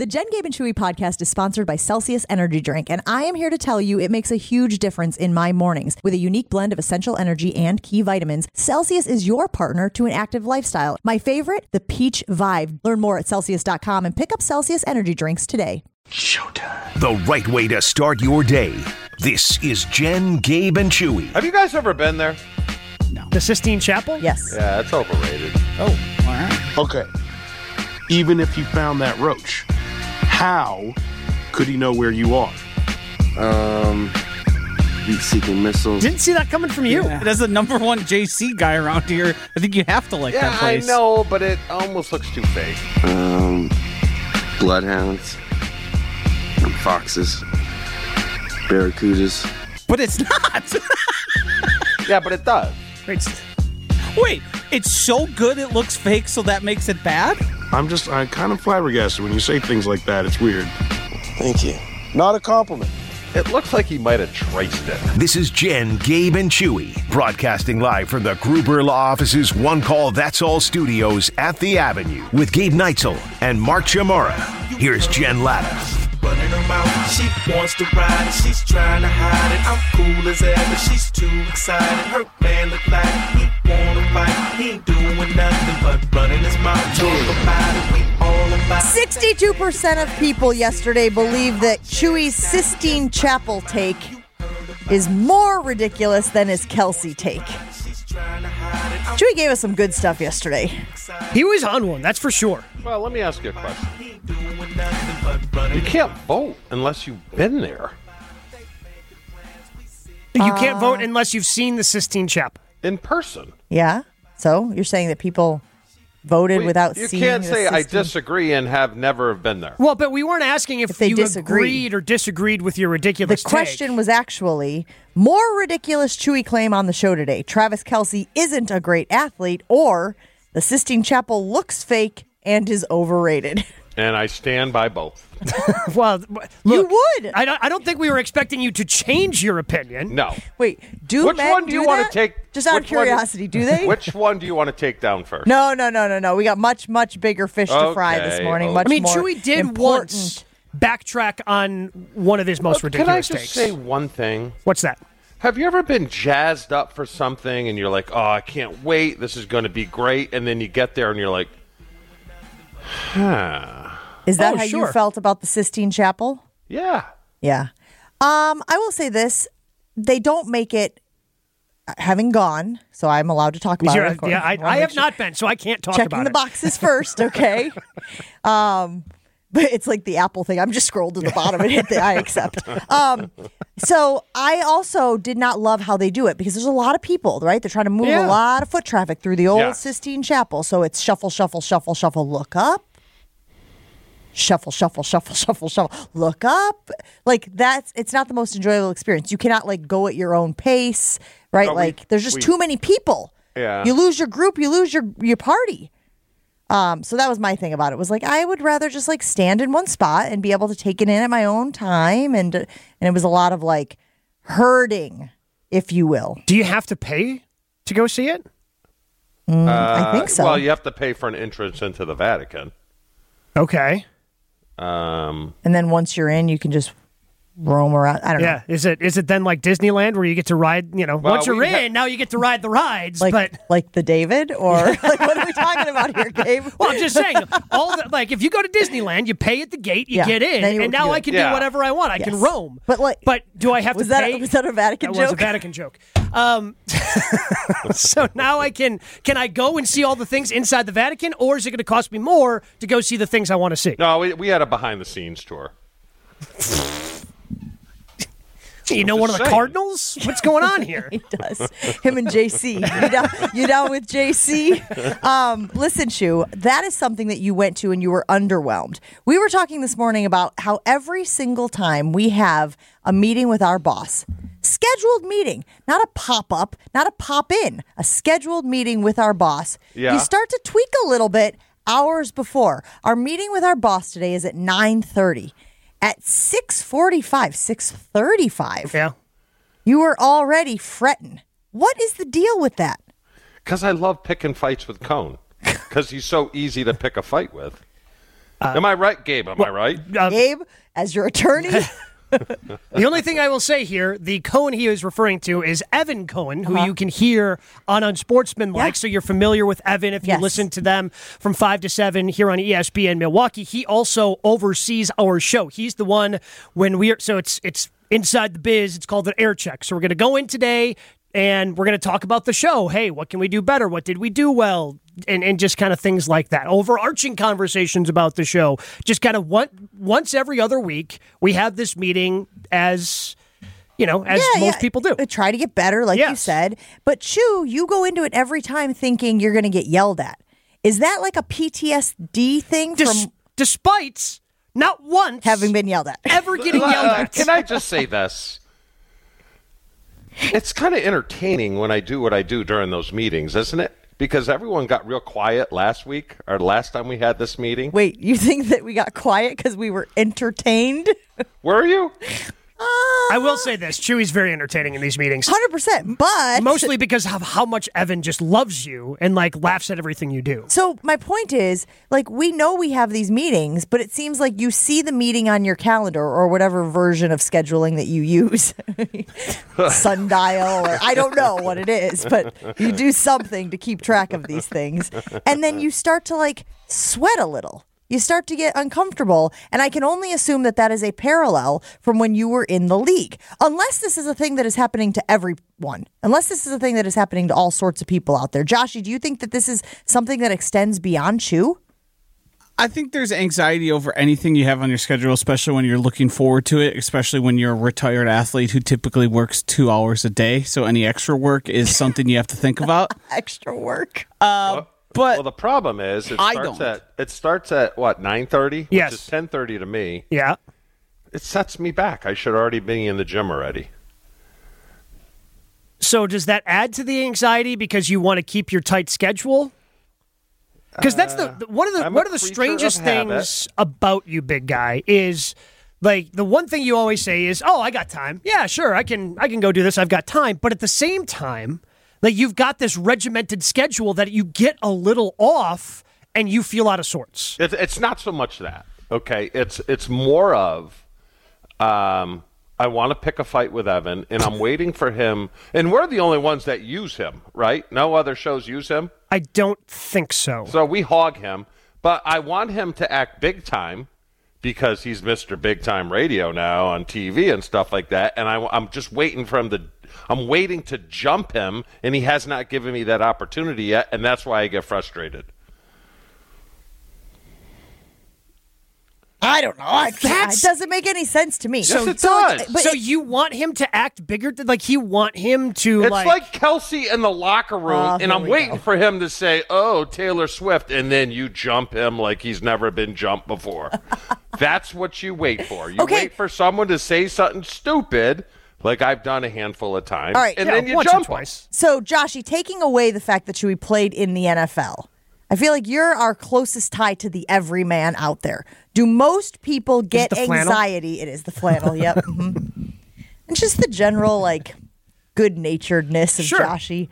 The Jen Gabe and Chewy podcast is sponsored by Celsius Energy Drink, and I am here to tell you it makes a huge difference in my mornings. With a unique blend of essential energy and key vitamins, Celsius is your partner to an active lifestyle. My favorite, the Peach Vibe. Learn more at Celsius.com and pick up Celsius Energy Drinks today. Showtime. The right way to start your day. This is Jen, Gabe, and Chewy. Have you guys ever been there? No. The Sistine Chapel? Yes. Yeah, it's overrated. Oh, all right. Okay. Even if you found that roach, how could he know where you are? Um, heat-seeking missiles. Didn't see that coming from you. As the number one JC guy around here, I think you have to like Yeah, that place. I know, but it almost looks too fake. Um, bloodhounds. And foxes. Barracudas. But it's not. Yeah, but it does. Wait, Wait, it's so good it looks fake, so that makes it bad? I'm just, I'm kind of flabbergasted when you say things like that. It's weird. Thank you. Not a compliment. It looks like he might have traced it. This is Jen, Gabe, and Chewy, broadcasting live from the Gruber Law Office's One Call That's All studios at the Avenue with Gabe Neitzel and Mark Chmura. Here's Jen Lada. Running her mouth. She wants to ride it, she's trying to hide it. I'm cool as ever, she's too excited. Her man look like he wanna fight. He ain't doing nothing but running his mouth. Talk about it, we all about it. 62% of people yesterday believe that Chewy's Sistine Chapel take is more ridiculous than his Kelce take. Chewy gave us some good stuff yesterday. he was on one, that's for sure. Well, let me ask you a question. You can't vote unless you've been there You can't vote uh. unless you've seen the Sistine Chapel. in person. Yeah. So you're saying that people voted Wait, without you seeing can't the say I Sistine- disagree and have never been there. Well, but we weren't asking if, If they you disagree. agreed or disagreed with your The ridiculous take. The question was actually more ridiculous Chewy claim on the show today. Travis Kelce isn't a great athlete, or the Sistine Chapel looks fake and is overrated. And I stand by both. Well, You would. I don't, I don't think we were expecting you to change your opinion. No. Wait, do Which men one do you want to take? Just out of which one- curiosity, do they? Which one do you want to take down first? No, no, no, no, no. We got much, much bigger fish to fry this morning. okay. Much I mean, more Chewy did important. once backtrack on one of his most Look, Can I ridiculous just takes. say one thing? What's that? Have you ever been jazzed up for something and you're like, oh, I can't wait. This is going to be great. And then you get there and you're like, huh. Is that Oh, how sure. you felt about the Sistine Chapel? Yeah. Yeah. Um, I will say this: they don't make it. Having gone, so I'm allowed to talk about You're- it. yeah, I, I have sure- not been, so I can't talk checking about it. Checking the boxes first, okay? um, but it's like the Apple thing. I'm just scrolled to the bottom and hit the I accept. Um, so I also did not love how they do it because there's a lot of people, right? They're trying to move Yeah. a lot of foot traffic through the old Yeah. Sistine Chapel. So it's shuffle, shuffle, shuffle, shuffle, look up. Shuffle, shuffle, shuffle, shuffle, shuffle. Look up. Like that's it's not the most enjoyable experience. You cannot like go at your own pace, right? No, we- like there's just we- too many people. Yeah. You lose your group, you lose your your party. Um, so that was my thing about it. Was like I would rather just like stand in one spot and be able to take it in at my own time, and and it was a lot of like herding, if you will. Do you have to pay to go see it? I think so. Uh, Well, you have to pay for an entrance into the Vatican. Okay. Um, and then once you're in, you can just roam around. I don't know Yeah. Is it is it then like Disneyland where you get to ride? You know, Well, once you're in, ha- now you get to ride the rides. like but like the David or like what are we talking about here, Gabe? well, I'm just saying, all the, like if you go to Disneyland, you pay at the gate, you Yeah, get in, you and now do I it. can Yeah. do whatever I want. I can roam. But, like- but do I have was to that pay? was that a Vatican that joke? was a Vatican joke. Um, so now I can can I go and see all the things inside the Vatican, or is it going to cost me more to go see the things I want to see? no, we, we had a behind the scenes tour. You know, one of the. Cardinals. What's going on here? He does. Him and JC. You down, you down with JC? Um, listen, Chew, that is something that you went to and you were underwhelmed. We were talking this morning about how every single time we have a meeting with our boss, scheduled meeting, not a pop up, not a pop in, a scheduled meeting with our boss, Yeah. you start to tweak a little bit hours before. Our meeting with our boss today is at 9:30. At 6:45, 6:35. Yeah. You were already fretting. What is the deal with that? Because I love picking fights with Cohen. Because he's so easy to pick a fight with. am I right, Gabe? Am I right? Uh, Gabe, as your attorney, The only thing I will say here, the Cohen he is referring to is Evan Cohen, who Uh-huh. you can hear on Unsportsmanlike. Yeah. So you're familiar with Evan if you Yes. listen to them from 5 to 7 here on ESPN Milwaukee. He also oversees our show. He's the one when we're so it's it's inside the biz, it's called an air check. So we're going to go in today and we're going to talk about the show. Hey, what can we do better? What did we do well? And, and just kind of things like that. Overarching conversations about the show. Just kind of one, once every other week, we have this meeting as, you know, as Yeah, most yeah. people do. Uh, Try to get better, like you said. But Chew, you go into it every time thinking you're going to get yelled at. Is that like a PTSD thing Des- from despite not once having been yelled at? ever getting yelled at. Can I just say this? It's kind of entertaining when I do what I do during those meetings, isn't it? Because everyone got real quiet last week or last time we had this meeting. Wait, you think that we got quiet because we were entertained? Were you? I will say this: Chewy's very entertaining in these meetings, Hundred percent. But mostly because of how much Evan just loves you and like laughs at everything you do. So my point is, like, we know we have these meetings, but it seems like you see the meeting on your calendar or whatever version of scheduling that you use, sundial, or I don't know what it is, but you do something to keep track of these things, and then you start to like sweat a little. You start to get uncomfortable, and I can only assume that that is a parallel from when you were in the league. Unless this is a thing that is happening to everyone, unless this is a thing that is happening to all sorts of people out there. Joshy, do you think that this is something that extends beyond Chew? I think there's anxiety over anything you have on your schedule, especially when you're looking forward to it, especially when you're a retired athlete who typically works two hours a day. So any extra work is something you have to think about. Extra work. Uh, but Well, the problem is it I starts don't. at it starts at what nine thirty. Yes. which is ten thirty to me. Yeah. It sets me back. I should already be in the gym already. So does that add to the anxiety because you want to keep your tight schedule? Because that's the, the- one of the Uh, I'm one of the strangest of things about you, big guy, is like the one thing you always say is, "Oh, I got time. Yeah, sure, I can I can go do this. I've got time." But at the same time, like you've got this regimented schedule that you get a little off and you feel out of sorts. It's it's not so much that. Okay, it's it's more of um, I want to pick a fight with Evan, and I'm waiting for him. And we're the only ones that use him, right? No other shows use him, I don't think so. so we hog him. But I want him to act big time because he's Mr. Big Time Radio now on TV and stuff like that. And I, I'm just waiting for him to. I'm waiting to jump him, and he has not given me that opportunity yet, and that's why I get frustrated. I don't know. I can't. It doesn't make any sense to me. Yes, it so, does. But so you want him to act bigger? Like you want him to It's like, like, Kelce in the locker room, Oh, and I'm waiting go. for him to say, "Oh, Taylor Swift," and then you jump him like he's never been jumped before. That's what you wait for. You Okay. wait for someone to say something stupid, like I've done a handful of times, All right, and yeah, then you once or jump 'em. twice. So, Joshy, taking away the fact that Chewy played in the NFL, I feel like you're our closest tie to the everyman out there. Do most people get the flannel? anxiety? It is the flannel. Yep. hmm And just the general like good naturedness of Sure. Joshy.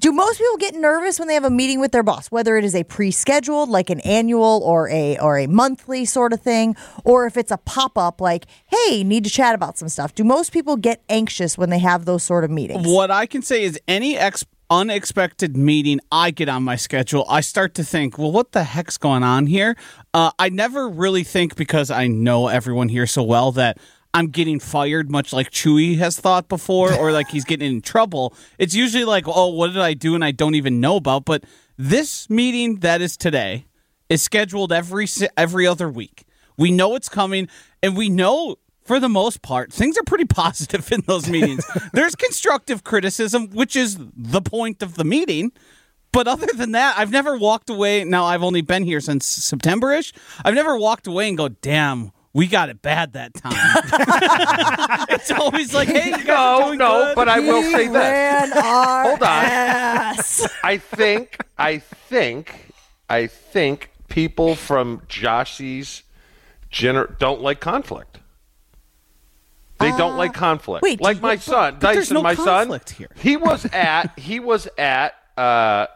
Do most people get nervous when they have a meeting with their boss, whether it is a pre-scheduled, like an annual or a or a monthly sort of thing, or if it's a pop-up, like, "Hey, need to chat about some stuff"? Do most people get anxious when they have those sort of meetings? What I can say is any ex- unexpected meeting I get on my schedule, I start to think, well, what the heck's going on here? Uh, I never really think because I know everyone here so well that I'm getting fired, much like Chewy has thought before, or like he's getting in trouble. It's usually like, oh, what did I do and I don't even know about? But this meeting that is today is scheduled every every other week. We know it's coming, and we know for the most part things are pretty positive in those meetings. There's constructive criticism, which is the point of the meeting. But other than that, I've never walked away. Now I've only been here since September-ish. I've never walked away and go, "Damn, we got it bad that time." it's always like, "Hey, you guys are No, no, good." but I will say this. ran our Hold on. ass. I think, I think, I think people from Joshy's gener- don't like conflict. They don't like conflict. Uh, wait, like my but- son, but there's Dyson, no my son. here. He was at he was at uh,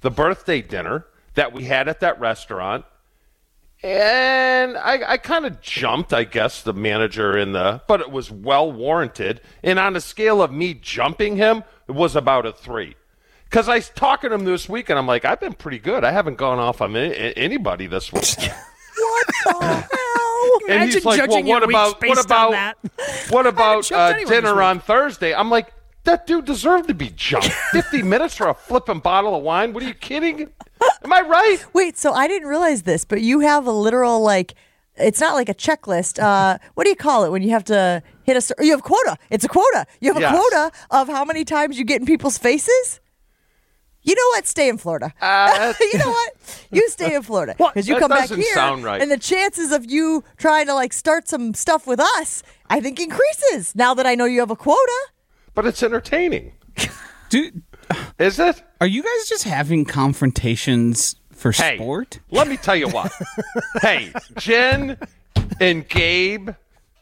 the birthday dinner that we had at that restaurant, And I, I kind of jumped, I guess, the manager in the, but it was well warranted. And on a scale of me jumping him, it was about a three. Because I was talking to him this week, and I'm like, I've been pretty good. I haven't gone off on any, anybody this week. What the hell? and Imagine he's like, judging well, what about what about what about uh, dinner on Thursday? I'm like, that dude deserved to be jumped. Fifty minutes for a flipping bottle of wine? What are you kidding? Am I right? Wait, so I didn't realize this, but you have a literal like it's not like a checklist. Uh, what do you call it when you have to hit a? You have quota. It's a quota. You have a Yes. quota of how many times you get in people's faces. You know what? Stay in Florida. Uh, you know what? You stay in Florida because you come back here, sound right. and the chances of you trying to like start some stuff with us, I think, increases now that I know you have a quota. but it's entertaining, Dude, is it? are you guys just having confrontations for Hey, sport? let me tell you what. hey, Jen and Gabe,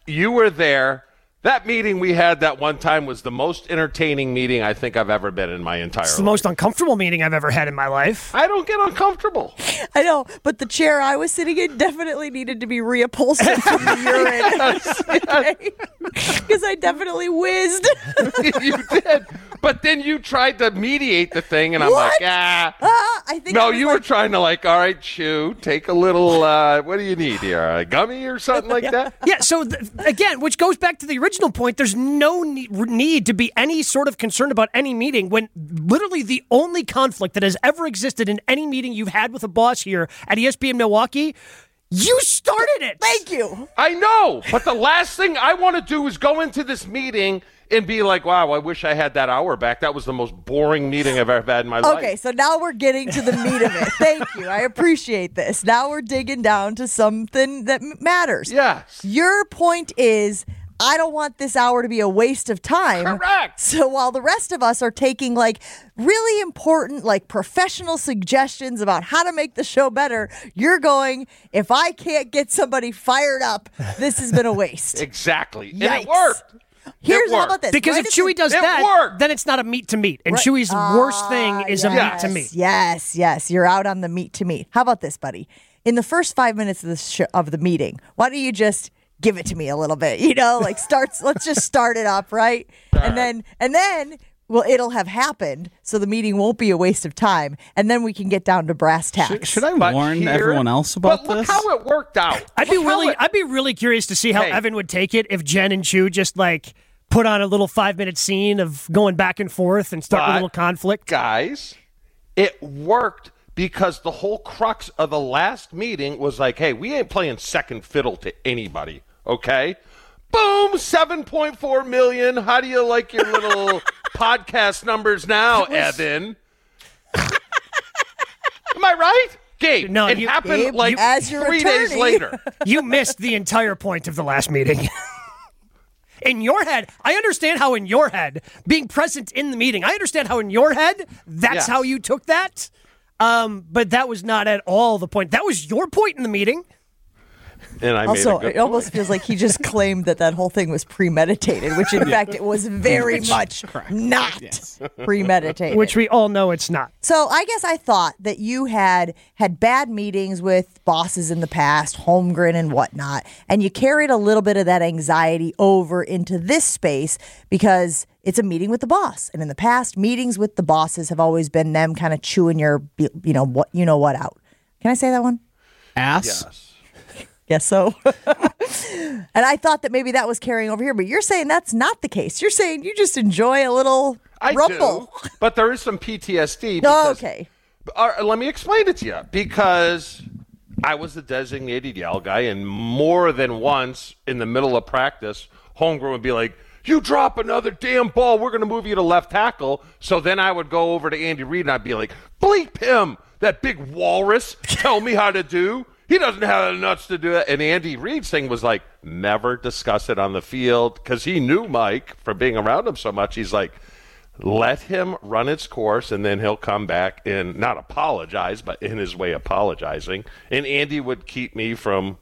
you were there. That meeting we had that one time was the most entertaining meeting I think I've ever been in my entire It's the life. most uncomfortable meeting I've ever had in my life. I don't get uncomfortable. I know, but the chair I was sitting in definitely needed to be reupholstered from the urine. Because I definitely whizzed. you did. But then you tried to mediate the thing, and I'm What? like, ah. Ah, I think No, was you were trying to like, all right, chew, take a little. Uh, what do you need here? A gummy or something like that? Yeah, so th- again, which goes back to the original point, there's no need to be any sort of concern about any meeting when literally the only conflict that has ever existed in any meeting you've had with a boss here at ESPN Milwaukee, you started it. Thank you. I know, but the last thing I want to do is go into this meeting and be like, wow, I wish I had that hour back. That was the most boring meeting I've ever had in my life. Okay, so now we're getting to the meat of it. Thank you. I appreciate this. Now we're digging down to something that matters. Yes. Your point is I don't want this hour to be a waste of time. Correct. So while the rest of us are taking like really important, like professional suggestions about how to make the show better, you're going, if I can't get somebody fired up, this has been a waste. Exactly. And it worked. Here's how about this? Because Write if us Chewy does It that, worked. then it's not a meat to meat. And Chewy's ah, worst thing is a meat to meat. Yes, yes, you're out on the meat to meat. How about this, buddy? In the first five minutes of the sh- of the meeting, why don't you just give it to me a little bit? You know, like starts. let's just start it up, right? and then and then. Well, it'll have happened, so the meeting won't be a waste of time, and then we can get down to brass tacks. Should, should I But warn here- everyone else about but look this? how it worked out. I'd be Look how really, it- I'd be really curious to see how Hey. Evan would take it if Jen and Chew just like put on a little five minute scene of going back and forth and start a little conflict. guys, it worked because the whole crux of the last meeting was like, hey, we ain't playing second fiddle to anybody, okay? Boom, 7.4 million. How do you like your little podcast numbers now, Evan? Am I right? Gabe, No, it you- happened Gabe, like as your three days later. You missed the entire point of the last meeting. In your head, I understand how in your head, being present in the meeting, I understand how in your head, that's Yes. how you took that. Um, but that was not at all the point. That was your point in the meeting. And I Also, made a good it almost point. feels like he just claimed that that whole thing was premeditated, which in fact it was very much not premeditated. Which we all know it's not. So I guess I thought that you had had bad meetings with bosses in the past, Holmgren and whatnot, and you carried a little bit of that anxiety over into this space because it's a meeting with the boss. And in the past, meetings with the bosses have always been them kind of chewing your, you know what, you know what out. Can I say that one? Ass? Yes. Guess so. and I thought that maybe that was carrying over here, but you're saying that's not the case. You're saying you just enjoy a little I rumble. do, but there is some PTSD. Oh, okay. Right, let me explain it to you because I was the designated yell guy, and more than once in the middle of practice, Holmgren would be like, "You drop another damn ball, we're going to move you to left tackle." So then I would go over to Andy Reid and I'd be like, "Bleep him, that big walrus! Tell me how to do." He doesn't have the nuts to do it. And Andy Reid's thing was like, never discuss it on the field because he knew Mike from being around him so much. He's like, let him run its course and then he'll come back and not apologize but in his way apologizing and andy would keep me from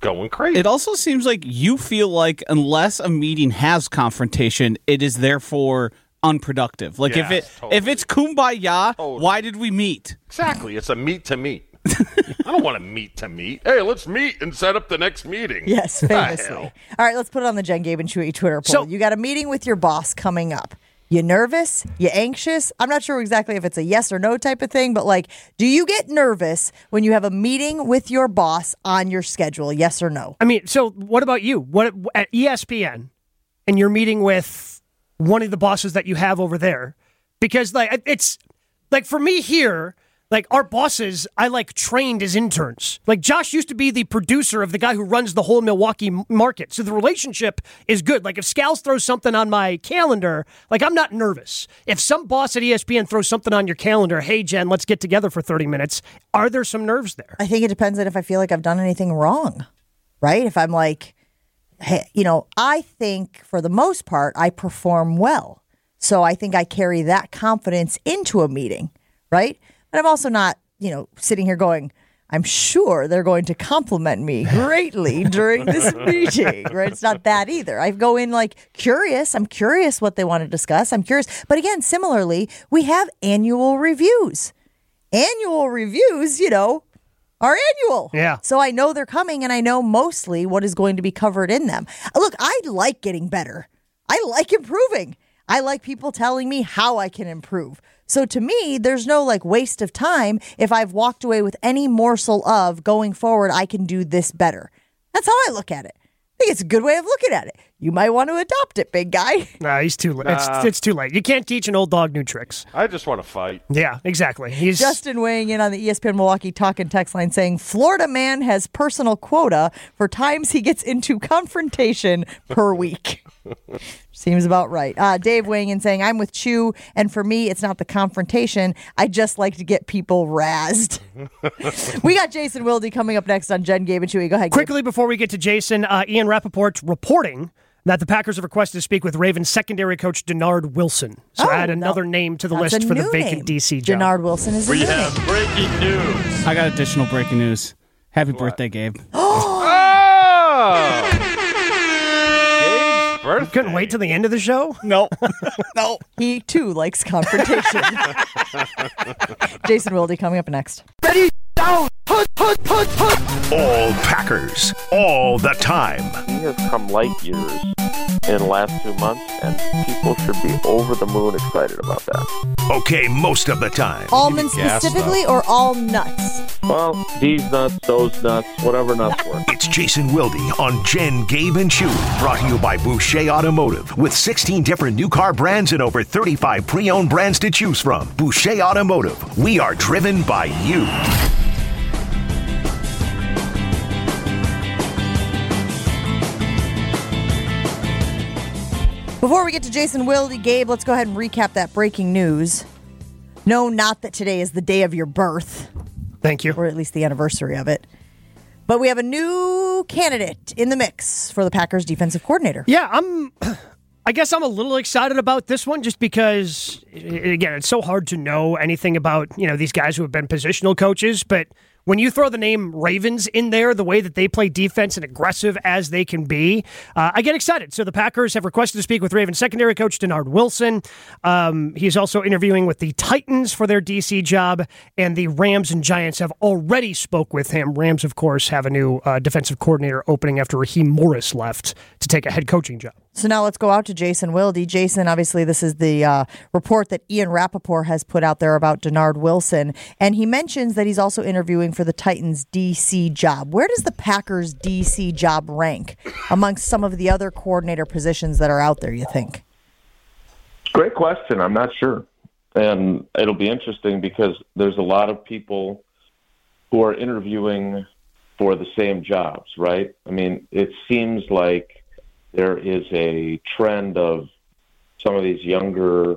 going crazy It also seems like you feel like unless a meeting has confrontation, it is therefore unproductive. Like if it totally. if it's kumbaya, Totally. why did we meet? exactly it's a meat to meat don't want to meet to meet. Hey, let's meet and set up the next meeting. Yes, famously. All right, let's put it on the Jen Gabe and Chewy Twitter poll. So- you got a meeting with your boss coming up. You nervous? You anxious? I'm not sure exactly if it's a yes or no type of thing, but like, do you get nervous when you have a meeting with your boss on your schedule? Yes or no? I mean, so what about you? What at ESPN, and you're meeting with one of the bosses that you have over there, because like it's like for me here, like our bosses, I like trained as interns. Like Josh used to be the producer of the guy who runs the whole Milwaukee market, so the relationship is good. Like if Scals throws something on my calendar, like I'm not nervous. If some boss at ESPN throws something on your calendar, hey Jen, let's get together for 30 minutes. Are there some nerves there? I think it depends on if I feel like I've done anything wrong, right? If I'm like, hey, you know, I think for the most part, I perform well. So I think I carry that confidence into a meeting, right? But I'm also not, you know, sitting here going, I'm sure they're going to compliment me greatly during this meeting, right? It's not that either. I go in like curious. I'm curious what they want to discuss. I'm curious. But again, similarly, we have annual reviews. Annual reviews, you know, are annual. Yeah. So I know they're coming and I know mostly what is going to be covered in them. Look, I like getting better. I like improving. I like people telling me how I can improve. So to me, there's no like waste of time if I've walked away with any morsel of going forward, I can do this better. That's how I look at it. I think it's a good way of looking at it. You might want to adopt it, big guy. Nah, he's too late. It's, it's too late. You can't teach an old dog new tricks. I just want to fight. Yeah, exactly. He's Justin weighing in on the ESPN Milwaukee talk and text line saying Florida man has personal quota for times he gets into confrontation per week. Seems about right. Uh, Dave weighing in saying, I'm with Chew, and for me, it's not the confrontation. I just like to get people razzed. we got Jason Wilde coming up next on Jen, Gabe, and Chewy. Go ahead. Gabe. Quickly before we get to Jason, uh, Ian Rapoport reporting that the Packers have requested to speak with Ravens secondary coach Dennard Wilson. So Oh, add no. another name to the That's list for the vacant name. DC job. Dennard Wilson is a new name. breaking news. I got additional breaking news. Happy birthday, Gabe. Oh! Gabe's birthday. Couldn't wait till the end of the show. No. no. He too likes confrontation. Jason Wilde coming up next. All Packers, all the time. he has come light years in the last two months, and people should be over the moon excited about that. Okay, most of the time. Almonds gassed specifically or all nuts? Well, these nuts, those nuts, whatever nuts work. It's Jason Wilde on Jen, Gabe, and Chew, Brought to you by Boucher Automotive. With 16 different new car brands and over 35 pre owned brands to choose from. Boucher Automotive. We are driven by you. Before we get to Jason Wilde, Gabe, let's go ahead and recap that breaking news. No, not that today is the day of your birth, Thank you. or at least the anniversary of it. But we have a new candidate in the mix for the Packers defensive coordinator. Yeah, I'm. I guess I'm a little excited about this one just because, again, it's so hard to know anything about you know these guys who have been positional coaches. But when you throw the name Ravens in there, the way that they play defense and aggressive as they can be, uh, I get excited. So the Packers have requested to speak with Ravens secondary coach Dennard Wilson. Um, he's also interviewing with the Titans for their DC job, and the Rams and Giants have already spoke with him. Rams, of course, have a new uh, defensive coordinator opening after Raheem Morris left to take a head coaching job. So now let's go out to Jason Wilde. Jason, obviously, this is the uh, report that Ian Rapoport has put out there about Dennard Wilson. And he mentions that he's also interviewing for the Titans DC job. Where does the Packers DC job rank amongst some of the other coordinator positions that are out there, you think? Great question. I'm not sure. And it'll be interesting because there's a lot of people who are interviewing for the same jobs, right? I mean, it seems like there is a trend of some of these younger,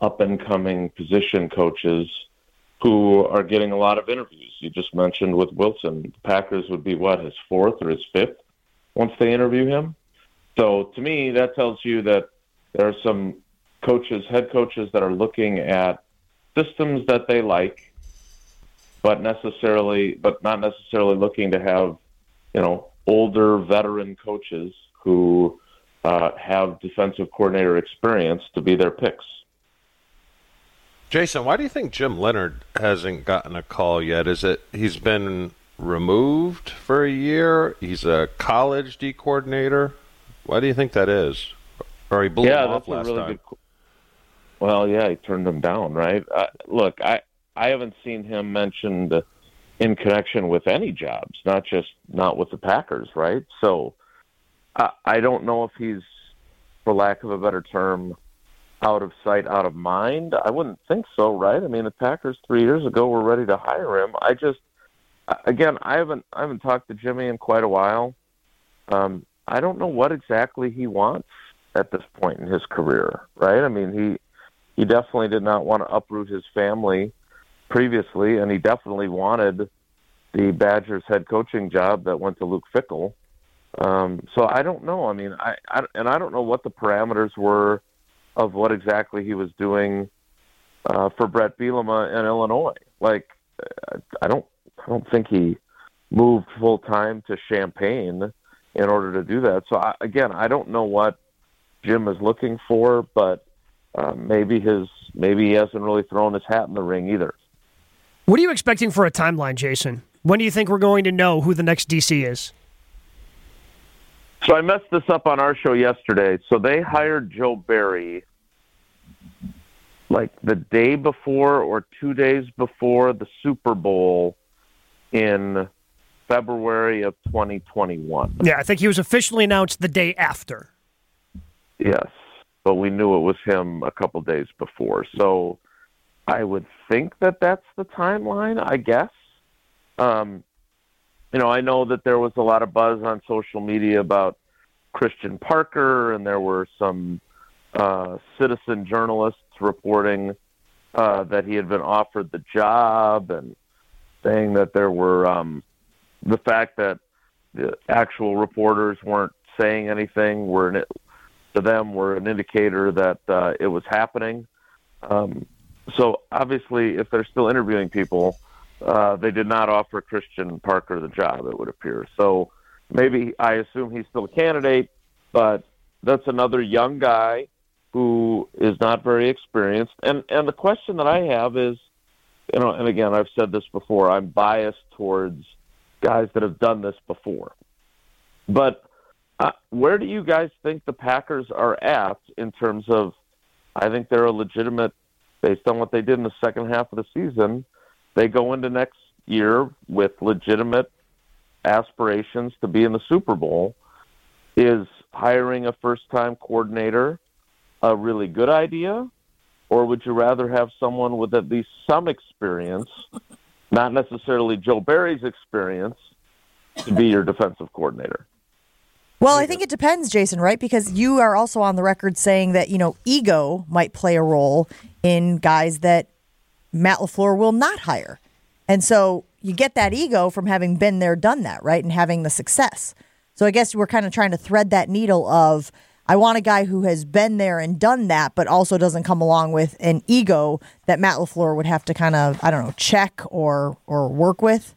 up and coming position coaches who are getting a lot of interviews. You just mentioned with Wilson, Packers would be what, his fourth or his fifth once they interview him? So to me, that tells you that there are some coaches, head coaches that are looking at systems that they like, but necessarily, but not necessarily looking to have, you know, older veteran coaches who uh, have defensive coordinator experience to be their picks. Jason, why do you think Jim Leonhard hasn't gotten a call yet? Is it he's been removed for a year. He's a college D coordinator. Why do you think that is? Or he blew yeah, him off last really time. good. Well, yeah, he turned them down, right? Uh, look, I I haven't seen him mentioned in connection with any jobs, not just not with the Packers, right? So I don't know if he's, for lack of a better term, out of sight, out of mind. I wouldn't think so, right? I mean, the Packers three years ago were ready to hire him. I just, again, I haven't I haven't talked to Jimmy in quite a while. Um, I don't know what exactly he wants at this point in his career, right? I mean, he he definitely did not want to uproot his family previously, and he definitely wanted the Badgers head coaching job that went to Luke Fickell. Um, so I don't know. I mean, I, I and I don't know what the parameters were of what exactly he was doing uh, for Bret Bielema in Illinois. Like, I don't, I don't think he moved full time to Champaign in order to do that. So I, again, I don't know what Jim is looking for, but uh, maybe his, maybe he hasn't really thrown his hat in the ring either. What are you expecting for a timeline, Jason? When do you think we're going to know who the next DC is? So I messed this up on our show yesterday. So they hired Joe Barry like the day before or two days before the Super Bowl in February of 2021. Yeah, I think he was officially announced the day after. Yes, but we knew it was him a couple days before. So I would think that that's the timeline, I guess. Um, you know, I know that there was a lot of buzz on social media about Christian Parker, and there were some uh, citizen journalists reporting uh, that he had been offered the job and saying that there were um, the fact that the actual reporters weren't saying anything were an, to them were an indicator that uh, it was happening. Um, so obviously, if they're still interviewing people, uh, they did not offer Christian Parker the job. It would appear. So maybe I assume he's still a candidate, but that's another young guy who is not very experienced. And and the question that I have is, you know, and again, I've said this before. I'm biased towards guys that have done this before, but uh, where do you guys think the Packers are at in terms of? I think they're a legitimate, based on what they did in the second half of the season. They go into next year with legitimate aspirations to be in the Super Bowl. Is hiring a first-time coordinator a really good idea, or would you rather have someone with at least some experience, not necessarily Joe Barry's experience, to be your defensive coordinator? Well, I think it depends, Jason, right? Because you are also on the record saying that, you know, ego might play a role in guys that Matt LaFleur will not hire. And so you get that ego from having been there, done that, right? And having the success. So I guess we're kind of trying to thread that needle of I want a guy who has been there and done that, but also doesn't come along with an ego that Matt LaFleur would have to kind of, I don't know, check or or work with.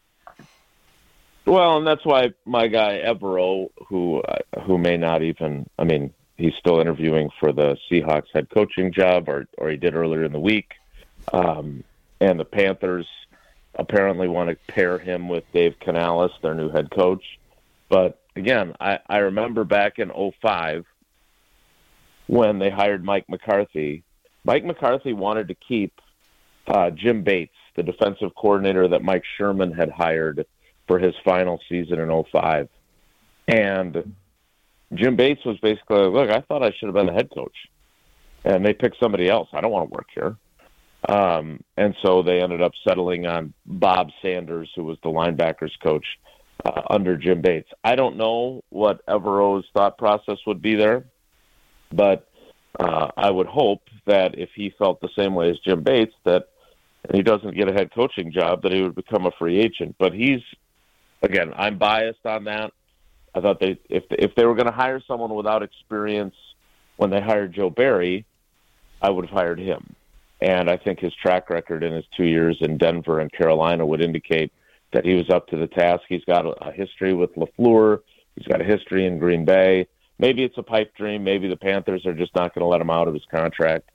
Well, and that's why my guy Evero, who who may not even, I mean, he's still interviewing for the Seahawks head coaching job, or or he did earlier in the week, um, and the Panthers apparently want to pair him with Dave Canales, their new head coach. But again, I, I remember back in 05 when they hired Mike McCarthy. Mike McCarthy wanted to keep uh, Jim Bates, the defensive coordinator that Mike Sherman had hired for his final season in 05. And Jim Bates was basically, look, I thought I should have been the head coach. And they picked somebody else. I don't want to work here. Um, and so they ended up settling on Bob Sanders, who was the linebackers coach uh, under Jim Bates. I don't know what Evero's thought process would be there, but uh, I would hope that if he felt the same way as Jim Bates, that and he doesn't get a head coaching job, that he would become a free agent. But he's again, I'm biased on that. I thought they if if they were going to hire someone without experience when they hired Joe Barry, I would have hired him. And I think his track record in his two years in Denver and Carolina would indicate that he was up to the task. He's got a, history with LaFleur. He's got a history in Green Bay. Maybe it's a pipe dream. Maybe the Panthers are just not going to let him out of his contract.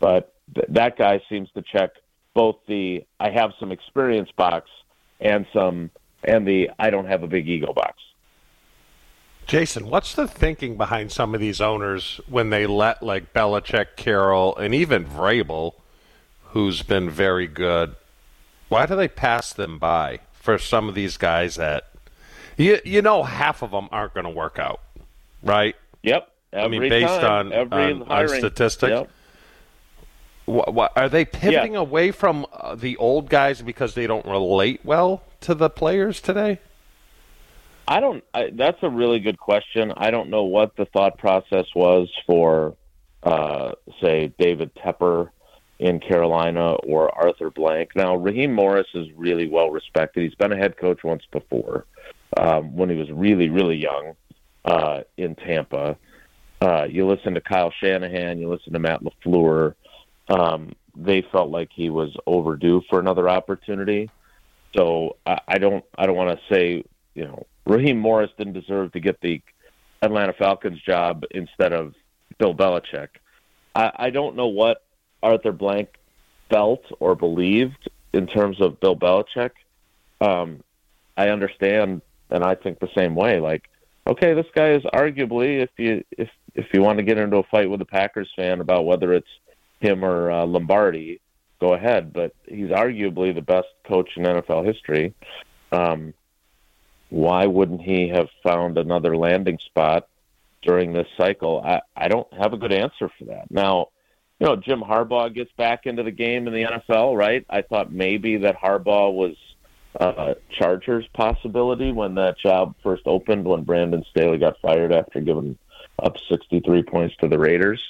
But th- that guy seems to check both the I have some experience box and some and the I don't have a big ego box. Jason, what's the thinking behind some of these owners when they let like Belichick, Carroll, and even Vrabel, who's been very good, why do they pass them by for some of these guys that you you know half of them aren't going to work out, right? Yep. I mean, based time, on every on, on statistics. Yep. What, what, are they pivoting away from uh, the old guys because they don't relate well to the players today? I don't. I, that's a really good question. I don't know what the thought process was for, uh, say, David Tepper in Carolina or Arthur Blank. Now, Raheem Morris is really well respected. He's been a head coach once before um, when he was really, really young uh, in Tampa. Uh, you listen to Kyle Shanahan, you listen to Matt LaFleur. Um, they felt like he was overdue for another opportunity. So I, I don't. I don't want to say you know Raheem Morris didn't deserve to get the Atlanta Falcons job instead of Bill Belichick. I, I don't know what Arthur Blank felt or believed in terms of Bill Belichick. Um, I understand, and I think the same way. Like, okay, this guy is arguably, if you if if you want to get into a fight with a Packers fan about whether it's him or uh, Lombardi, go ahead. But he's arguably the best coach in NFL history. Um, why wouldn't he have found another landing spot during this cycle? I, I don't have a good answer for that. Now, you know, Jim Harbaugh gets back into the game in the NFL, right? I thought maybe that Harbaugh was uh, Chargers possibility when that job first opened when Brandon Staley got fired after giving up 63 points to the Raiders.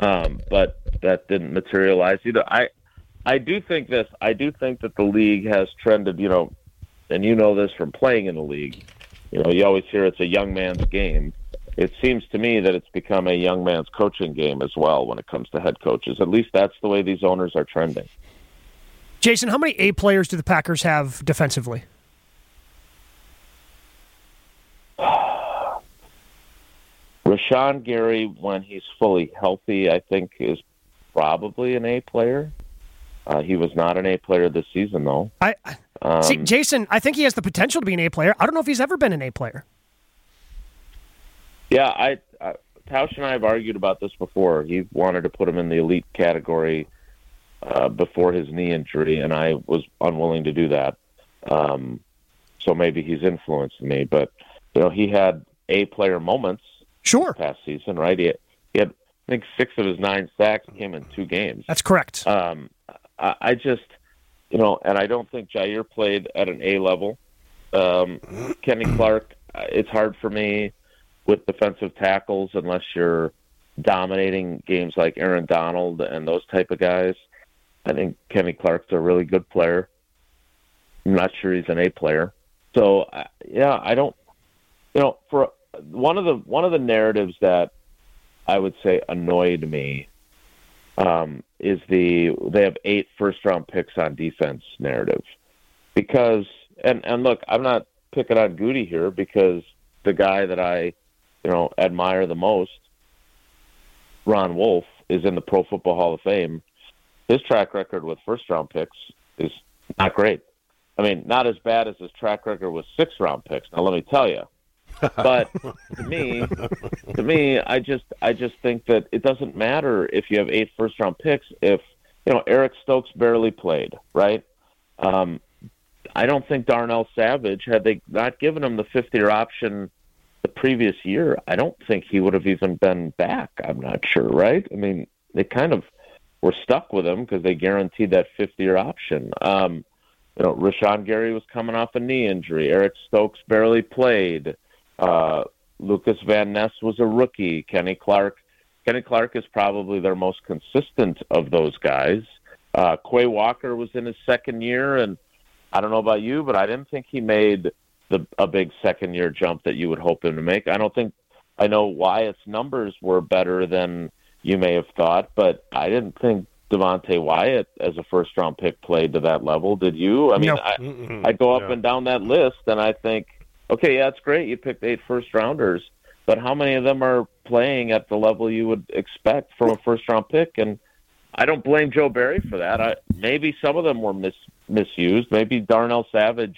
Um, but that didn't materialize either. I, I do think this. I do think that the league has trended, you know, and you know this from playing in the league. You know, you always hear it's a young man's game. It seems to me that it's become a young man's coaching game as well when it comes to head coaches. At least that's the way these owners are trending. Jason, how many A players do the Packers have defensively? Rashan Gary, when he's fully healthy, I think is probably an A player. Uh, he was not an A player this season, though. I Um, see, Jason. I think he has the potential to be an A player. I don't know if he's ever been an A player. Yeah, I, I Tausch and I have argued about this before. He wanted to put him in the elite category uh, before his knee injury, and I was unwilling to do that. Um, so maybe he's influenced me, but you know, he had A player moments. Sure. Past season, right? He had, he had I think six of his nine sacks came in two games. That's correct. Um, I, I just, you know, and I don't think Jaire played at an A level. Um, Kenny Clark, uh, it's hard for me with defensive tackles unless you're dominating games like Aaron Donald and those type of guys. I think Kenny Clark's a really good player. I'm not sure he's an A player. So uh, yeah, I don't. You know, for one of the one of the narratives that I would say annoyed me um, is the they have eight first round picks on defense narrative because and and look, I'm not picking on Goody here because the guy that I you know admire the most, Ron Wolf, is in the Pro Football Hall of Fame. His track record with first round picks is not great. I mean, not as bad as his track record with six round picks. Now, let me tell you. But to me, to me, I just, I just think that it doesn't matter if you have eight first round picks. If you know Eric Stokes barely played, right? Um, I don't think Darnell Savage had they not given him the fifth year option the previous year. I don't think he would have even been back. I'm not sure, right? I mean, they kind of were stuck with him because they guaranteed that fifth year option. Um, you know, Rashan Gary was coming off a knee injury. Eric Stokes barely played. Uh, Lukas Van Ness was a rookie. Kenny Clark. Kenny Clark is probably their most consistent of those guys. Uh, Quay Walker was in his second year, and I don't know about you, but I didn't think he made the a big second year jump that you would hope him to make. I don't think I know Wyatt's numbers were better than you may have thought, but I didn't think Devonte Wyatt as a first round pick played to that level. Did you? I mean, No. I, I go up and down that list, and I think, okay, yeah, that's great. You picked eight first rounders, but how many of them are playing at the level you would expect from a first round pick? And I don't blame Joe Barry for that. I, maybe some of them were mis, misused. Maybe Darnell Savage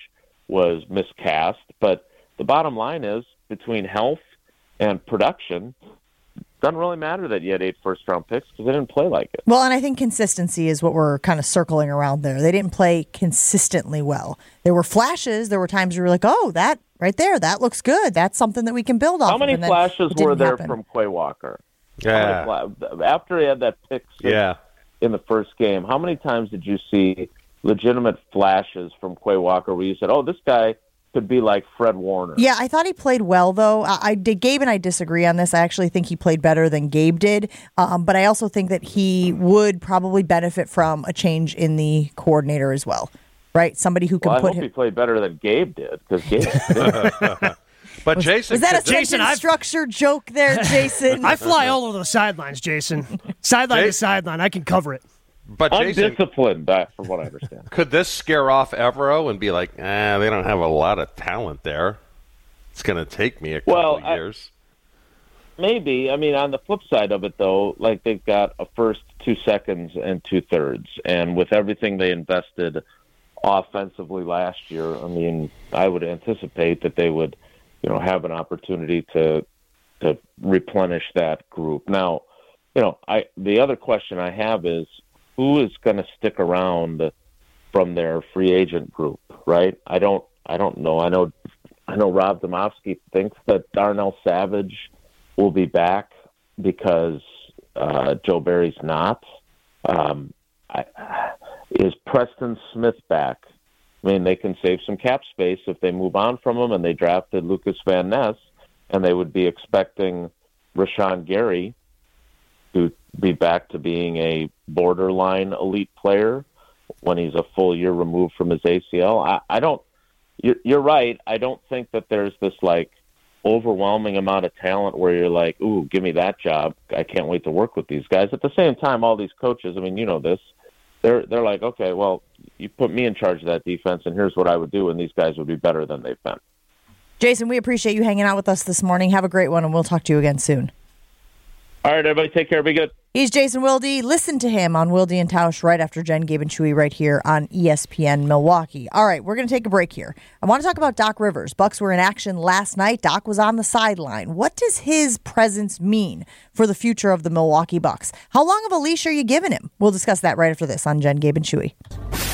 was miscast. But the bottom line is between health and production, doesn't really matter that you had eight first round picks because they didn't play like it. Well, and I think consistency is what we're kind of circling around there. They didn't play consistently well. There were flashes. There were times where you were like, oh, that right there, that looks good. That's something that we can build off How many of. Flashes were there happen. from Quay Walker? Yeah. many After he had that pick six Yeah. in the first game, how many times did you see legitimate flashes from Quay Walker where you said, oh, this guy could be like Fred Warner? Yeah, I thought he played well though. I, I did. Gabe and I disagree on this. I actually think he played better than Gabe did, um, but I also think that he would probably benefit from a change in the coordinator as well. Right, somebody who can Well, I put hope him. he played better than Gabe did because Gabe. But Jason, Was that a Jason, sentence I've- structure joke there, Jason? I fly all over the sidelines, Jason. Sideline to sideline. I can cover it. But Jason, undisciplined, uh, from what I understand. could this scare off Evero and be like, eh, they don't have a lot of talent there. It's going to take me a couple Well, I- years. Maybe. I mean, on the flip side of it, though, like they've got a first, two seconds, and two thirds, and with everything they invested offensively last year, I mean, I would anticipate that they would, you know, have an opportunity to to replenish that group. Now, you know, I the other question I have is who is going to stick around from their free agent group, right? I don't I don't know. I know I know Rob Demovsky thinks that Darnell Savage will be back because uh, Joe Barry's not. Um, I, is Preston Smith back? I mean, they can save some cap space if they move on from him and they drafted Lukas Van Ness, and they would be expecting Rashan Gary to be back to being a borderline elite player when he's a full year removed from his ACL. I, I don't. You're, you're right. I don't think that there's this like overwhelming amount of talent where you're like, "Ooh, give me that job. I can't wait to work with these guys." At the same time, all these coaches, I mean, you know this, they're they're like, "Okay, well, you put me in charge of that defense and here's what I would do and these guys would be better than they've been." Jason, we appreciate you hanging out with us this morning. Have a great one, and we'll talk to you again soon. All right, everybody, take care. Be good. He's Jason Wilde. Listen to him on Wilde and Tausch right after Jen, Gabe, and Chewy right here on ESPN Milwaukee. All right, we're going to take a break here. I want to talk about Doc Rivers. Bucks were in action last night. Doc was on the sideline. What does his presence mean for the future of the Milwaukee Bucks? How long of a leash are you giving him? We'll discuss that right after this on Jen, Gabe, and Chewy.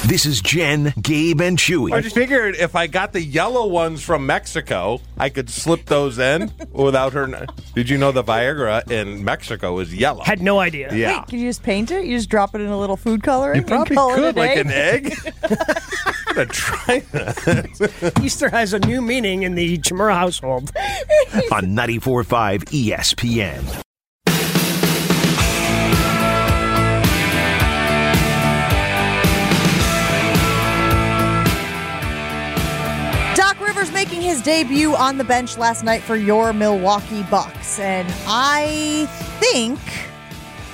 This is Jen, Gabe, and Chewy. I just figured if I got the yellow ones from Mexico, I could slip those in without her. Did you know the Viagra in Mexico is yellow? Had no idea. Yeah. Wait, can you just paint it? You just drop it in a little food coloring? You and probably call it could, a like day? an egg. I'm gonna try that. Easter has a new meaning in the Chmura household. on 94.5 ESPN. Doc Rivers making his debut on the bench last night for your Milwaukee Bucks. And I think,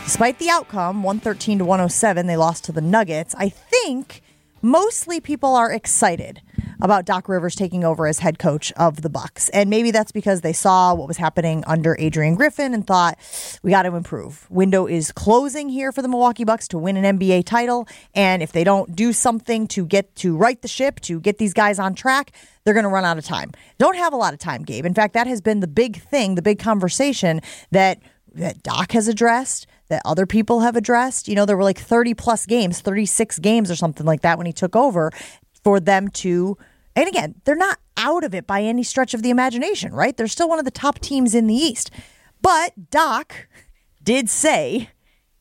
despite the outcome, 113 to 107, they lost to the Nuggets. I think mostly people are excited about Doc Rivers taking over as head coach of the Bucks. And maybe that's because they saw what was happening under Adrian Griffin and thought, we got to improve. Window is closing here for the Milwaukee Bucks to win an NBA title. And if they don't do something to get to right the ship, to get these guys on track, they're going to run out of time. Don't have a lot of time, Gabe. In fact, that has been the big thing, the big conversation that that Doc has addressed, that other people have addressed. You know, there were like 30 plus games, 36 games or something like that when he took over for them to and again, they're not out of it by any stretch of the imagination, right? They're still one of the top teams in the East. But Doc did say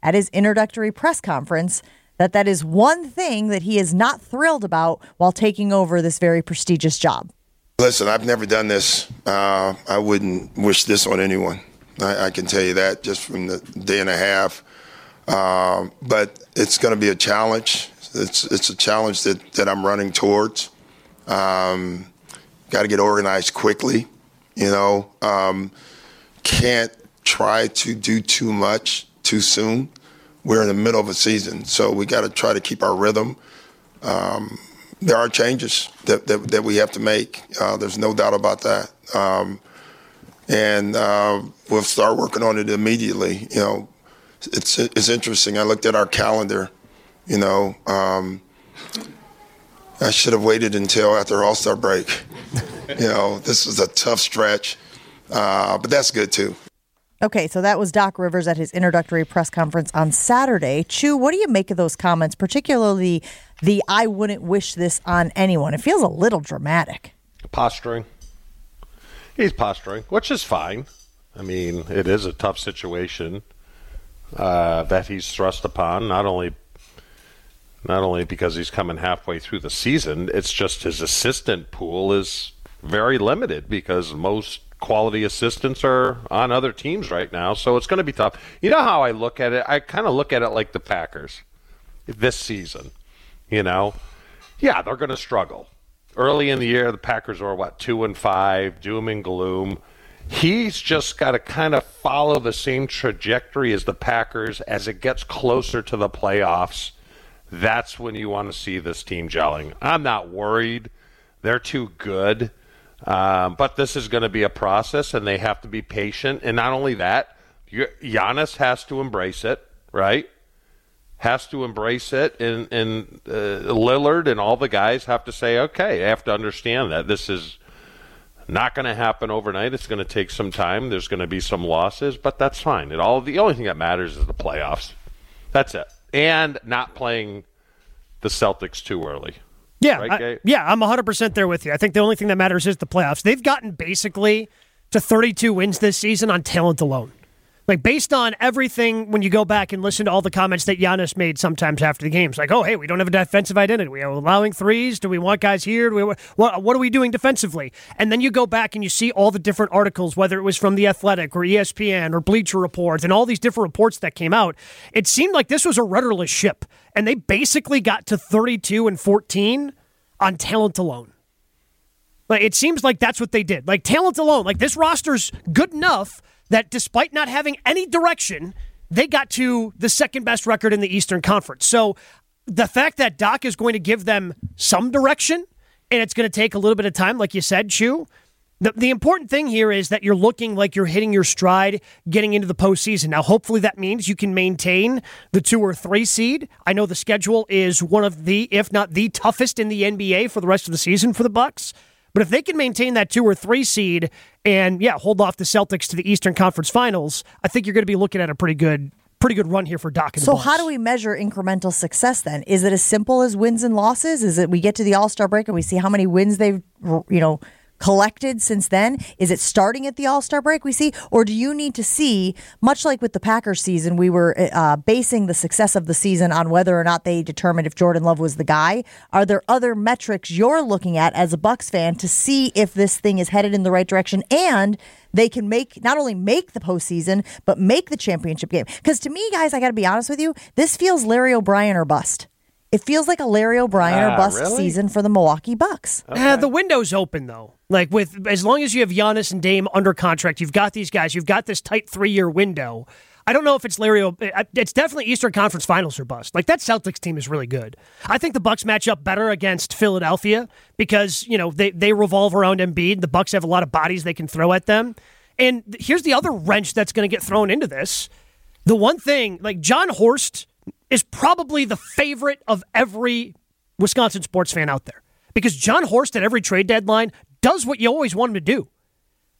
at his introductory press conference that that is one thing that he is not thrilled about while taking over this very prestigious job. Listen, I've never done this. Uh, I wouldn't wish this on anyone. I, I can tell you that just from the day and a half. Um, but it's going to be a challenge. It's it's a challenge that, that I'm running towards. Um, Got to get organized quickly. You know, um, can't try to do too much too soon. We're in the middle of a season, so we got to try to keep our rhythm. Um, there are changes that, that, that we have to make. Uh, there's no doubt about that. Um, and uh, we'll start working on it immediately. You know, it's it's interesting. I looked at our calendar. You know, um, I should have waited until after All Star break. you know, this was a tough stretch, uh, but that's good too. Okay, so that was Doc Rivers at his introductory press conference on Saturday. Chew, what do you make of those comments, particularly the I wouldn't wish this on anyone? It feels a little dramatic. Posturing. He's posturing, which is fine. I mean, it is a tough situation uh, that he's thrust upon, not only not only because he's coming halfway through the season, it's just his assistant pool is very limited because most quality assistants are on other teams right now, so it's going to be tough. You know how I look at it? I kind of look at it like the Packers this season. You know, yeah, they're going to struggle. Early in the year, the Packers were what two and five, doom and gloom. He's just got to kind of follow the same trajectory as the Packers as it gets closer to the playoffs. That's when you want to see this team gelling. I'm not worried. They're too good. Um, but this is going to be a process, and they have to be patient. And not only that, Giannis has to embrace it, right? Has to embrace it, and, and uh, Lillard and all the guys have to say, okay, they have to understand that this is not going to happen overnight. It's going to take some time. There's going to be some losses, but that's fine. It all the only thing that matters is the playoffs. That's it, and not playing the Celtics too early. Yeah, right, I, yeah, I'm 100% there with you. I think the only thing that matters is the playoffs. They've gotten basically to 32 wins this season on talent alone. Like based on everything, when you go back and listen to all the comments that Giannis made sometimes after the games, like, "Oh, hey, we don't have a defensive identity. We are allowing threes. Do we want guys here? Do we what? What are we doing defensively?" And then you go back and you see all the different articles, whether it was from the Athletic or ESPN or Bleacher Report, and all these different reports that came out. It seemed like this was a rudderless ship, and they basically got to 32 and 14 on talent alone. Like it seems like that's what they did. Like talent alone. Like this roster's good enough that despite not having any direction, they got to the second best record in the Eastern Conference. So the fact that Doc is going to give them some direction and it's going to take a little bit of time, like you said, Chew. The, the important thing here is that you're looking like you're hitting your stride getting into the postseason. Now, hopefully, that means you can maintain the two or three seed. I know the schedule is one of the, if not the toughest in the NBA for the rest of the season for the Bucks. But if they can maintain that two or three seed and yeah, hold off the Celtics to the Eastern Conference Finals, I think you're going to be looking at a pretty good pretty good run here for Doc. so, how do we measure incremental success then? Is it as simple as wins and losses? Is it we get to the All Star break and we see how many wins they've you know collected since then? Is it starting at the All Star break we see? Or do you need to see, much like with the Packers season, we were uh, basing the success of the season on whether or not they determined if Jordan Love was the guy? Are there other metrics you're looking at as a Bucks fan to see if this thing is headed in the right direction and they can make not only make the postseason, but make the championship game? Because to me, guys, I got to be honest with you, this feels Larry O'Brien or bust. It feels like a Larry O'Brien or Ah, bust really? season for the Milwaukee Bucks. Uh, the window's open though. Like with as long as you have Giannis and Dame under contract, you've got these guys. You've got this tight three year window. I don't know if it's Larry. O- It's definitely Eastern Conference Finals or bust. Like that Celtics team is really good. I think the Bucks match up better against Philadelphia because you know they they revolve around Embiid. The Bucks have a lot of bodies they can throw at them. And here's the other wrench that's going to get thrown into this. The one thing, like Jon Horst is probably the favorite of every Wisconsin sports fan out there because Jon Horst at every trade deadline does what you always want him to do.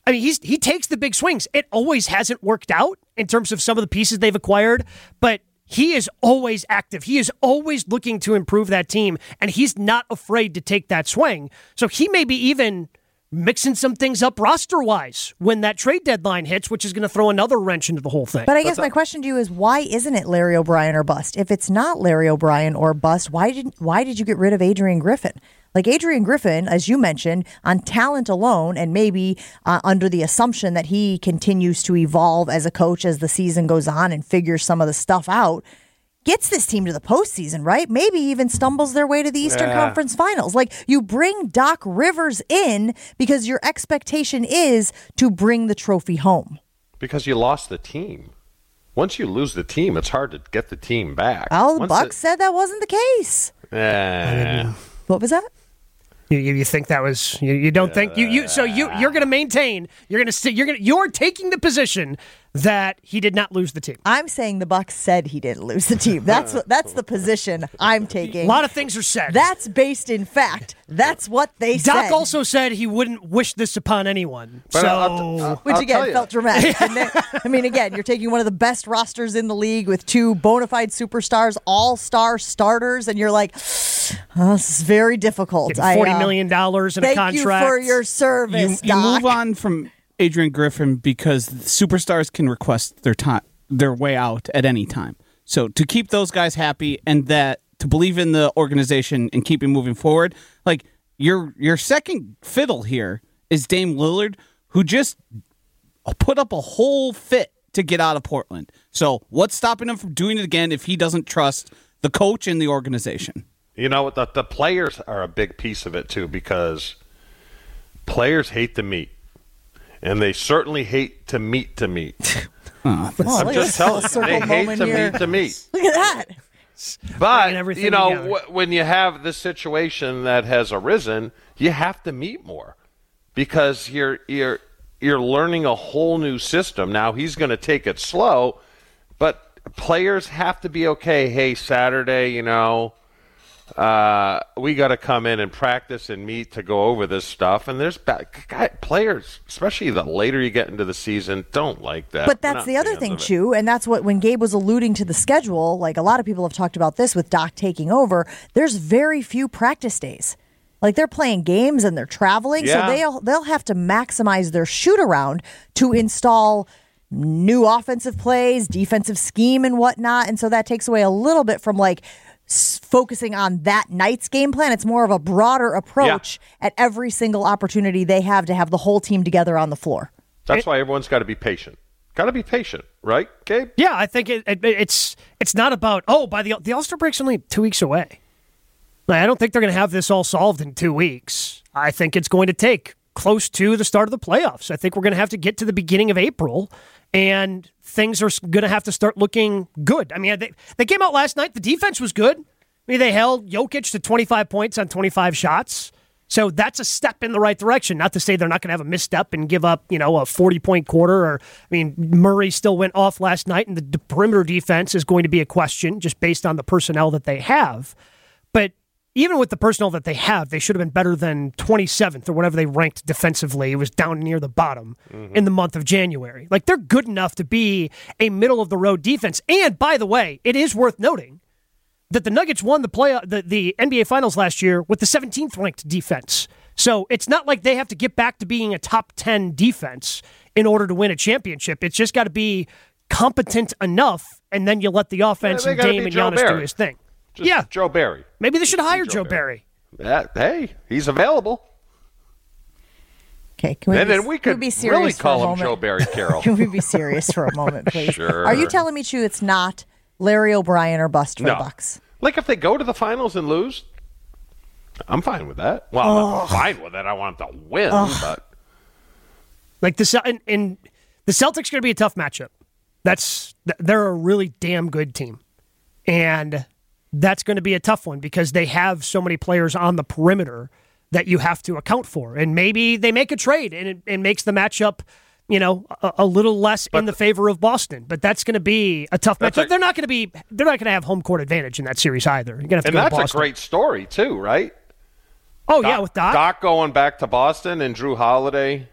I mean, he's he takes the big swings. It always hasn't worked out in terms of some of the pieces they've acquired, but he is always active. He is always looking to improve that team, and he's not afraid to take that swing. So he may be even mixing some things up roster wise when that trade deadline hits, which is going to throw another wrench into the whole thing. But I guess my question to you is why isn't it Larry O'Brien or bust? If it's not Larry O'Brien or bust, why did why did you get rid of Adrian Griffin? Like Adrian Griffin, as you mentioned, on talent alone, and maybe uh, under the assumption that he continues to evolve as a coach as the season goes on and figures some of the stuff out, gets this team to the postseason, right? Maybe even stumbles their way to the Eastern Yeah. Conference Finals. Like you bring Doc Rivers in because your expectation is to bring the trophy home. because you lost the team. Once you lose the team, it's hard to get the team back. Well, the Once Bucks said that wasn't the case. It, eh, What was that? You, you you think that was you, you don't think you, you so you you're going to maintain you're going to st- you're going you're taking the position that he did not lose the team. I'm saying the Bucks said he didn't lose the team. That's what that's the position I'm taking. A lot of things are said. That's based in fact. That's what they Doc said. Doc also said he wouldn't wish this upon anyone. But so I'll- I'll- which I'll again felt dramatic. didn't it? I mean, again, you're taking one of the best rosters in the league with two bona fide superstars, all star starters, and you're like, oh, this is very difficult. I, uh, million dollars in a Thank contract you for your You, service, you Doc. move on from Adrian Griffin because superstars can request their time, their way out at any time. So to keep those guys happy and that to believe in the organization and keep it moving forward, like your your second fiddle here is Dame Lillard, who just put up a whole fit to get out of Portland. So what's stopping him from doing it again if he doesn't trust the coach and the organization? You know, the, the players are a big piece of it too because players hate to meet, and they certainly hate to meet to meet. Oh, I'm just this telling you, they hate to here. meet to meet. Look at that. But you know, w- when you have this situation that has arisen, you have to meet more because you're you're you're learning a whole new system. Now he's going to take it slow, but players have to be okay. Hey, Saturday, you know, uh, we got to come in and practice and meet to go over this stuff. And there's ba- guy, players, especially the later you get into the season, don't like that. But that's the other thing. Chew, and that's what when Gabe was alluding to the schedule, like a lot of people have talked about this with Doc taking over, there's very few practice days. Like they're playing games and they're traveling, Yeah. so they'll they'll have to maximize their shoot around to install new offensive plays, defensive scheme and whatnot. And so that takes away a little bit from like focusing on that night's game plan. It's more of a broader approach at every single opportunity they have to have the whole team together on the floor. That's why everyone's got to be patient. Got to be patient, right, Gabe? Yeah, I think it, it, it's it's not about oh by the the All Star break's only two weeks away. Like, I don't think they're going to have this all solved in two weeks. I think it's going to take close to the start of the playoffs. I think we're going to have to get to the beginning of April, and things are going to have to start looking good. I mean, they, they came out last night. The defense was good. I mean, they held Jokic to 25 points on 25 shots. So that's a step in the right direction. Not to say they're not going to have a misstep and give up, you know, a 40 point quarter. Or, I mean, Murray still went off last night, and the, the perimeter defense is going to be a question just based on the personnel that they have. But even with the personnel that they have, they should have been better than 27th or whatever they ranked defensively. It was down near the bottom in the month of January. Like they're good enough to be a middle of the road defense. And by the way, it is worth noting that the Nuggets won the play the, the NBA Finals last year with the 17th ranked defense. So it's not like they have to get back to being a top 10 defense in order to win a championship. It's just got to be competent enough, and then you let the offense they and Dame and Joe Giannis do his thing. Just yeah, Joe Barry. maybe they should hire Joe Joe Barry. That, hey, he's available. Okay, can we And be, then we can could be serious really call him? Joe Barry Carroll. Can we be serious for a moment, please? Sure. Are you telling me, Chew, it's not Larry O'Brien or bust for No. the Bucks? Like if they go to the finals and lose, I'm fine with that. Well, I'm not fine with it. I want them to win, but Like the Cel- and, and the Celtics going to be a tough matchup. That's they're a really damn good team, and that's going to be a tough one because they have so many players on the perimeter that you have to account for. And maybe they make a trade and it, it makes the matchup, you know, a, a little less in the favor of Boston. But that's going to be a tough matchup. a- they're not going to be. They're not going to have home court advantage in that series either. You're going to have to and that's to a great story too, right? oh yeah, with Doc. Doc going back to Boston and Jrue Holiday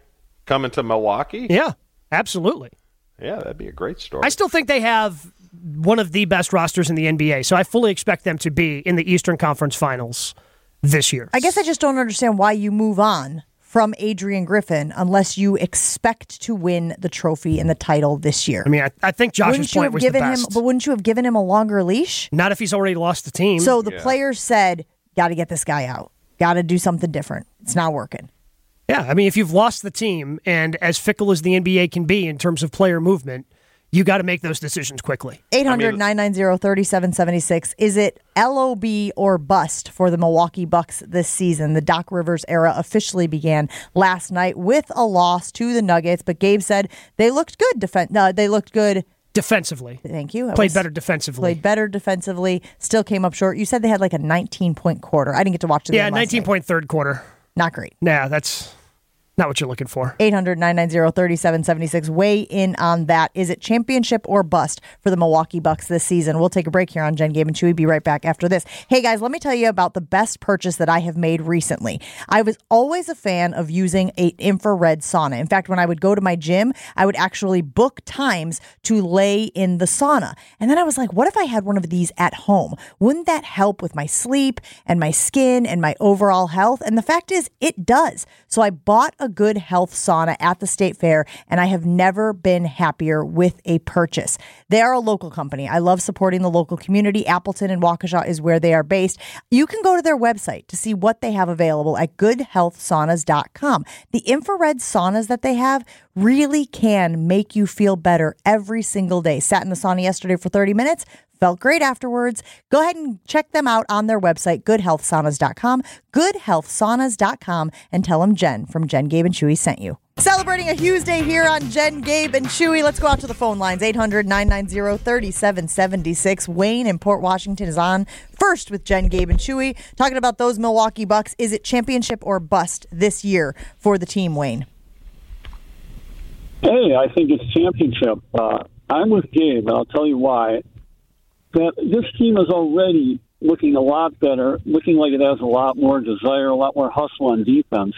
coming to Milwaukee. Yeah, absolutely. Yeah, that'd be a great story. I still think they have one of the best rosters in the NBA, so I fully expect them to be in the Eastern Conference Finals this year. I guess I just don't understand why you move on from Adrian Griffin unless you expect to win the trophy and the title this year. I mean, I, I think Josh's wouldn't you point have was the given him? best. But wouldn't you have given him a longer leash? Not if he's already lost the team. So the players said, "Got to get this guy out. Got to do something different. It's not working." yeah, I mean, if you've lost the team and as fickle as the NBA can be in terms of player movement, you got to make those decisions quickly. 800 990 3776. Is it LOB or bust for the Milwaukee Bucks this season? The Doc Rivers era officially began last night with a loss to the Nuggets, but Gabe said they looked good. Defen- uh, they looked good defensively. Thank you. I Played better defensively. Played better defensively. Still came up short. You said they had like a 19 point quarter. I didn't get to watch the yeah, game. last 19 night. point third quarter. Not great. Nah, that's not what you're looking for. 800 990 3776. Weigh in on that. Is it championship or bust for the Milwaukee Bucks this season? We'll take a break here on Jen Gabe and Chewy. Be right back after this. Hey guys, let me tell you about the best purchase that I have made recently. I was always a fan of using a infrared sauna. In fact, when I would go to my gym, I would actually book times to lay in the sauna. And then I was like, what if I had one of these at home? Wouldn't that help with my sleep and my skin and my overall health? And the fact is, it does. So I bought a good health sauna at the state fair, and I have never been happier with a purchase. They are a local company. I love supporting the local community. Appleton and Waukesha is where they are based. You can go to their website to see what they have available at goodhealthsaunas.com. The infrared saunas that they have really can make you feel better every single day. Sat in the sauna yesterday for 30 minutes. Felt great afterwards. Go ahead and check them out on their website, goodhealthsaunas.com, goodhealthsaunas.com, and tell them Jen from Jen, Gabe, and Chewy sent you. Celebrating a Hughes Day here on Jen, Gabe, and Chewy. Let's go out to the phone lines 800 990 3776. Wayne in Port Washington is on first with Jen, Gabe, and Chewy. Talking about those Milwaukee Bucks. Is it championship or bust this year for the team, Wayne? Hey, I think it's championship. Uh, I'm with Gabe, and I'll tell you why. That this team is already looking a lot better, looking like it has a lot more desire, a lot more hustle on defense.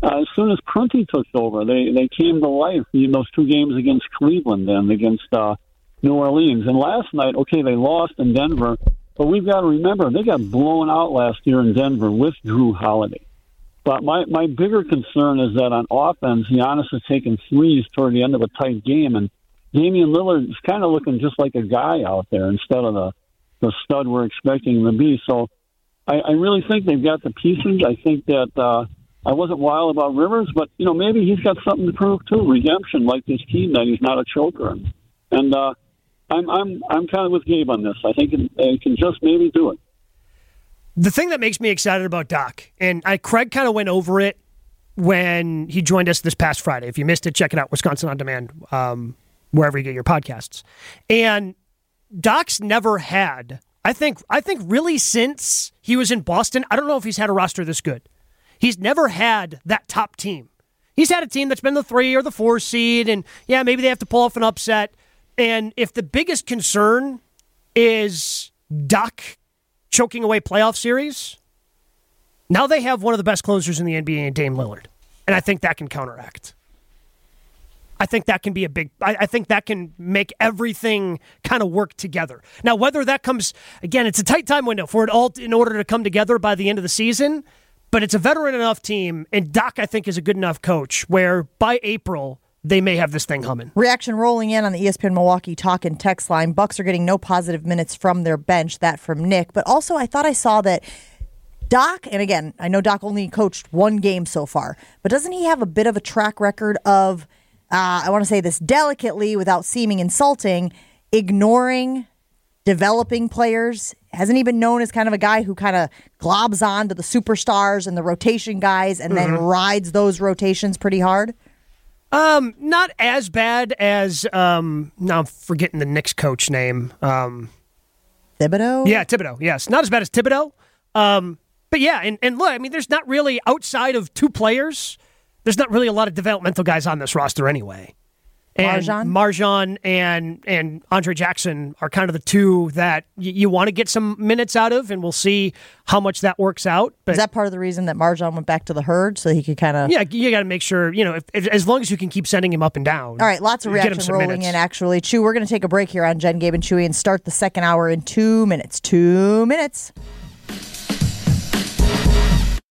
Uh, as soon as Prunty took over, they they came to life in those two games against Cleveland and against uh, New Orleans. And last night, okay, they lost in Denver, but we've got to remember they got blown out last year in Denver with Jrue Holiday. But my, my bigger concern is that on offense, Giannis has taken threes toward the end of a tight game, and Damian Lillard is kind of looking just like a guy out there instead of the, the stud we're expecting him to be. So I, I really think they've got the pieces. I think that uh, I wasn't wild about Rivers, but you know maybe he's got something to prove too. Redemption, like this team, that he's not a choker. And uh, I'm I'm I'm kind of with Gabe on this. I think it, they can just maybe do it. The thing that makes me excited about Doc, and I, Craig kind of went over it when he joined us this past Friday. If you missed it, check it out, Wisconsin on Demand, um, wherever you get your podcasts. And Doc's never had, I think, I think really since he was in Boston, I don't know if he's had a roster this good. He's never had that top team. He's had a team that's been the three or the four seed, and yeah, maybe they have to pull off an upset. And if the biggest concern is Doc choking away playoff series, now they have one of the best closers in the NBA in Dame Lillard. And I think that can counteract. I think that can be a big. I, I think that can make everything kind of work together. Now, whether that comes again, it's a tight time window for it all in order to come together by the end of the season. But it's a veteran enough team, and Doc I think is a good enough coach where by April they may have this thing humming. Reaction rolling in on the ESPN Milwaukee talk and text line. Bucks are getting no positive minutes from their bench. That from Nick. But also, I thought I saw that Doc, and again, I know Doc only coached one game so far, but doesn't he have a bit of a track record of, uh, I want to say this delicately without seeming insulting, ignoring developing players? Hasn't he been known as kind of a guy who kind of globs on to the superstars and the rotation guys and then Mhm. rides those rotations pretty hard? Um, not as bad as um. Now I'm forgetting the Knicks coach name. Um, Thibodeau. Yeah, Thibodeau. Yes, not as bad as Thibodeau. Um, but yeah, and and look, I mean, there's not really outside of two players. There's not really a lot of developmental guys on this roster anyway. And MarJon? MarJon and and Andre Jackson are kind of the two that y- you want to get some minutes out of, and we'll see how much that works out. But Is that part of the reason that MarJon went back to the herd so he could kind of? yeah, you got to make sure you know if, if, as long as you can keep sending him up and down. All right, lots of reaction rolling minutes. in. Actually, Chew, we're going to take a break here on Jen, Gabe, and Chewy and start the second hour in two minutes. Two minutes.